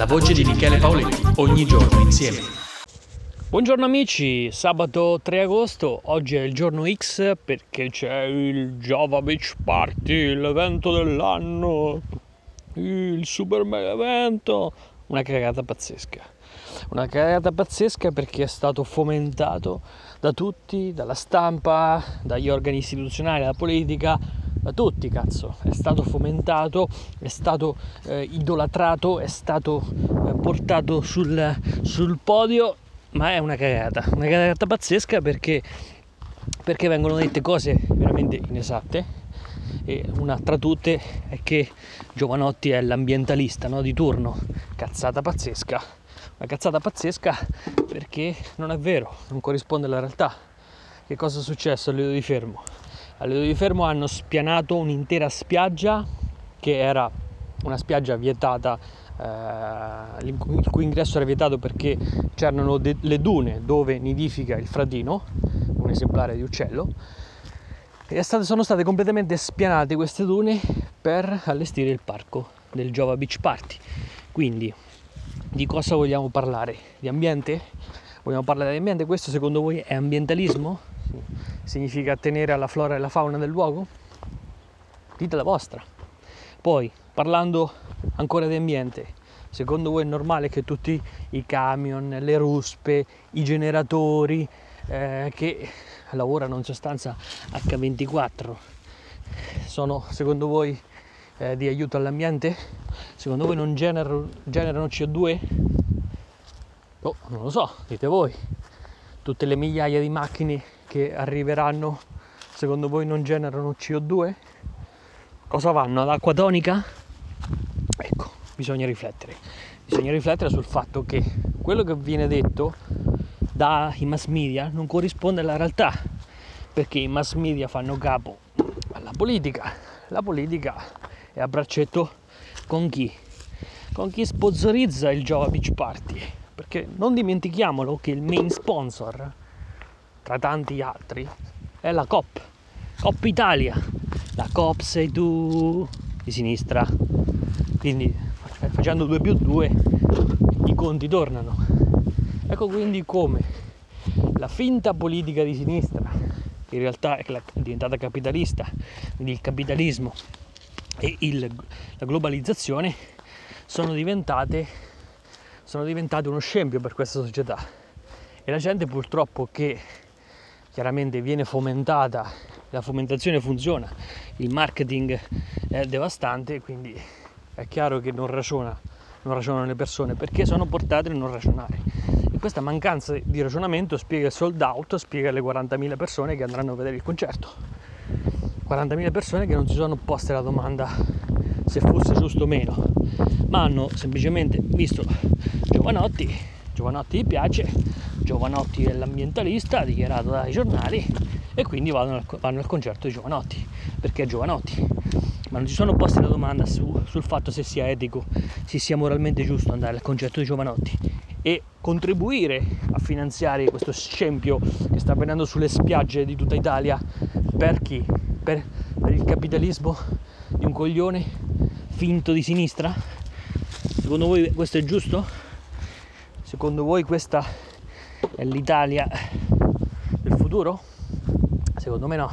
La voce di Michele Paoletti, ogni giorno insieme. Buongiorno amici, sabato 3 agosto, oggi è il giorno X perché c'è il Java Beach Party, l'evento dell'anno, il super mega evento, una cagata pazzesca. Una cagata pazzesca perché è stato fomentato da tutti, dalla stampa, dagli organi istituzionali, dalla politica, da tutti, cazzo. È stato fomentato, è stato eh, idolatrato, è stato eh, portato sul, sul, podio, ma è una cagata, una cagata pazzesca perché, perché vengono dette cose veramente inesatte. E una tra tutte è che Giovanotti è l'ambientalista no, di turno, cazzata pazzesca. Una cazzata pazzesca perché non è vero, non corrisponde alla realtà. Che cosa è successo a Lido di Fermo? A Lido di Fermo hanno spianato un'intera spiaggia che era una spiaggia vietata, eh, il cui ingresso era vietato perché c'erano de- le dune dove nidifica il fratino, un esemplare di uccello, e state, sono state completamente spianate queste dune per allestire il parco del Jova Beach Party. Quindi di cosa vogliamo parlare? Di ambiente? Vogliamo parlare di ambiente? Questo secondo voi è ambientalismo? Significa tenere alla flora e alla fauna del luogo? Dite la vostra. Poi, parlando ancora di ambiente, secondo voi è normale che tutti i camion, le ruspe, i generatori eh, che lavorano in sostanza H24 sono secondo voi eh, di aiuto all'ambiente? Secondo voi non generano, generano CO2? Oh, non lo so, dite voi. Tutte le migliaia di macchine che arriveranno secondo voi non generano CO2? Cosa vanno? Ad acqua tonica? Ecco, bisogna riflettere. Bisogna riflettere sul fatto che quello che viene detto dai mass media non corrisponde alla realtà, perché i mass media fanno capo alla politica. La politica è a braccetto con chi? Con chi sponsorizza il Java Beach Party. Perché non dimentichiamolo che il main sponsor tra tanti altri, è la COP, COP Italia. La COP sei tu di sinistra. Quindi facendo 2 più 2 i conti tornano. Ecco quindi come la finta politica di sinistra, che in realtà è diventata capitalista, quindi il capitalismo e il, la globalizzazione sono diventate, sono diventate uno scempio per questa società. E la gente purtroppo che chiaramente viene fomentata, la fomentazione funziona, il marketing è devastante, quindi è chiaro che non, ragiona, non ragionano le persone perché sono portate a non ragionare. E questa mancanza di ragionamento spiega il sold out, spiega le 40.000 persone che andranno a vedere il concerto. 40.000 persone che non si sono poste la domanda se fosse giusto o meno, ma hanno semplicemente visto Giovanotti, Giovanotti gli piace, Giovanotti è l'ambientalista dichiarato dai giornali e quindi vanno al, vanno al concerto di Giovanotti perché Giovanotti ma non si sono posti la domanda su, sul fatto se sia etico, se sia moralmente giusto andare al concerto di Giovanotti e contribuire a finanziare questo scempio che sta avvenendo sulle spiagge di tutta Italia per chi? Per, per il capitalismo di un coglione finto di sinistra? Secondo voi questo è giusto? Secondo voi questa è l'Italia del futuro? Secondo me no.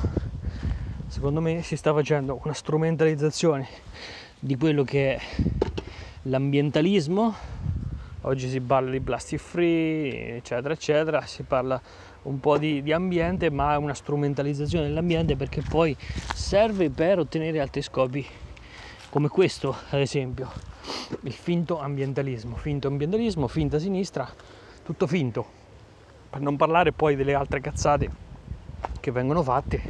Secondo me si sta facendo una strumentalizzazione di quello che è l'ambientalismo. Oggi si parla di plastic free, eccetera, eccetera, si parla un po' di, di ambiente, ma è una strumentalizzazione dell'ambiente perché poi serve per ottenere altri scopi come questo, ad esempio, il finto ambientalismo, finto ambientalismo, finta sinistra, tutto finto per non parlare poi delle altre cazzate che vengono fatte,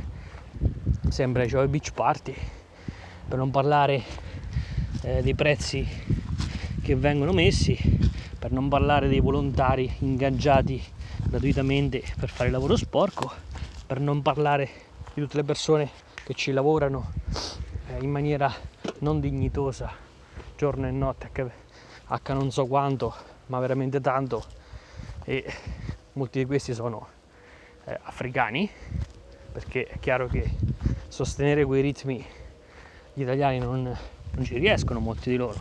sembra i Joy Beach Party, per non parlare eh, dei prezzi che vengono messi, per non parlare dei volontari ingaggiati gratuitamente per fare il lavoro sporco, per non parlare di tutte le persone che ci lavorano eh, in maniera non dignitosa giorno e notte H, H non so quanto ma veramente tanto e molti di questi sono eh, africani, perché è chiaro che sostenere quei ritmi gli italiani non, non ci riescono, molti di loro.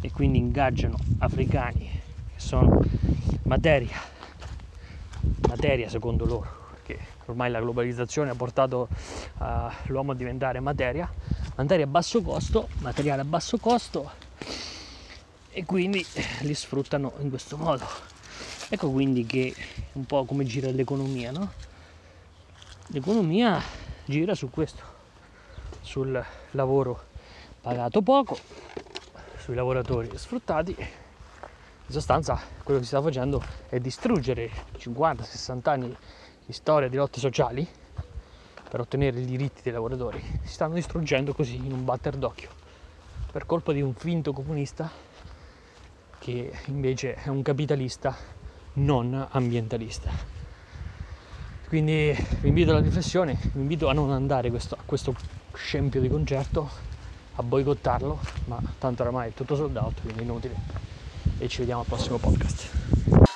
e quindi ingaggiano africani che sono materia, materia secondo loro, perché ormai la globalizzazione ha portato uh, l'uomo a diventare materia, materia a basso costo, materiale a basso costo e quindi li sfruttano in questo modo. Ecco quindi che un po' come gira l'economia, no? L'economia gira su questo, sul lavoro pagato poco, sui lavoratori sfruttati. In sostanza quello che si sta facendo è distruggere 50-60 anni di storia di lotte sociali per ottenere i diritti dei lavoratori. Si stanno distruggendo così in un batter d'occhio per colpa di un finto comunista che invece è un capitalista non ambientalista. Quindi vi invito alla riflessione, vi invito a non andare questo, a questo scempio di concerto, a boicottarlo, ma tanto oramai è tutto sold out, quindi inutile. E ci vediamo al prossimo podcast.